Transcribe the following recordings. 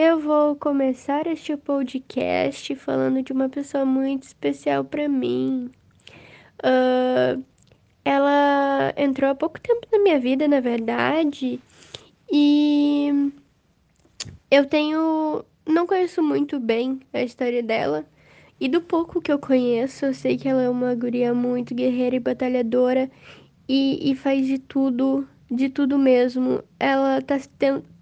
Eu vou começar este podcast falando de uma pessoa muito especial para mim. Uh, ela entrou há pouco tempo na minha vida, na verdade, e eu tenho. Não conheço muito bem a história dela. E do pouco que eu conheço, eu sei que ela é uma guria muito guerreira e batalhadora e, e faz de tudo, de tudo mesmo. Ela tá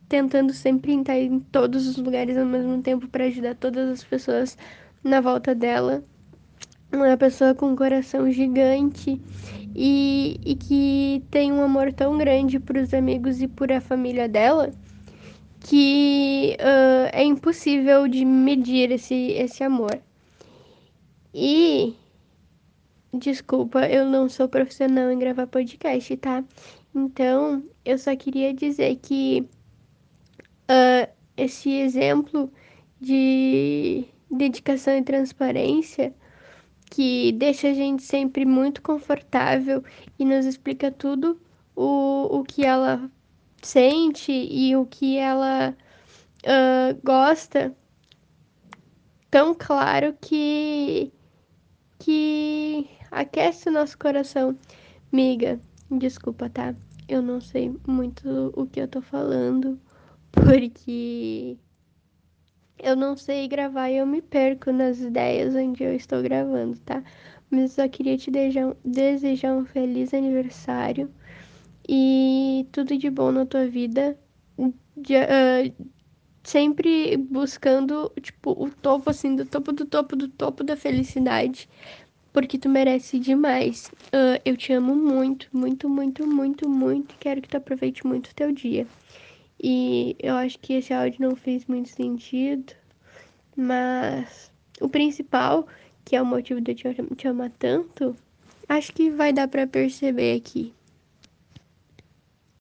tentando sempre estar em todos os lugares ao mesmo tempo para ajudar todas as pessoas na volta dela. Uma pessoa com um coração gigante e, e que tem um amor tão grande para os amigos e por a família dela que uh, é impossível de medir esse, esse amor. E desculpa, eu não sou profissional em gravar podcast, tá? Então, eu só queria dizer que uh, esse exemplo de dedicação e transparência que deixa a gente sempre muito confortável e nos explica tudo o, o que ela sente e o que ela uh, gosta tão claro que que aquece o nosso coração. Miga, desculpa, tá? Eu não sei muito o que eu tô falando porque eu não sei gravar e eu me perco nas ideias onde eu estou gravando, tá? Mas eu só queria te desejar, um feliz aniversário e tudo de bom na tua vida. De, uh, sempre buscando, tipo, o topo, assim, do topo do topo do topo da felicidade. Porque tu merece demais. Uh, eu te amo muito, muito, muito, muito, muito. Quero que tu aproveite muito o teu dia. E eu acho que esse áudio não fez muito sentido, mas o principal, que é o motivo de eu te amar tanto, acho que vai dar para perceber aqui.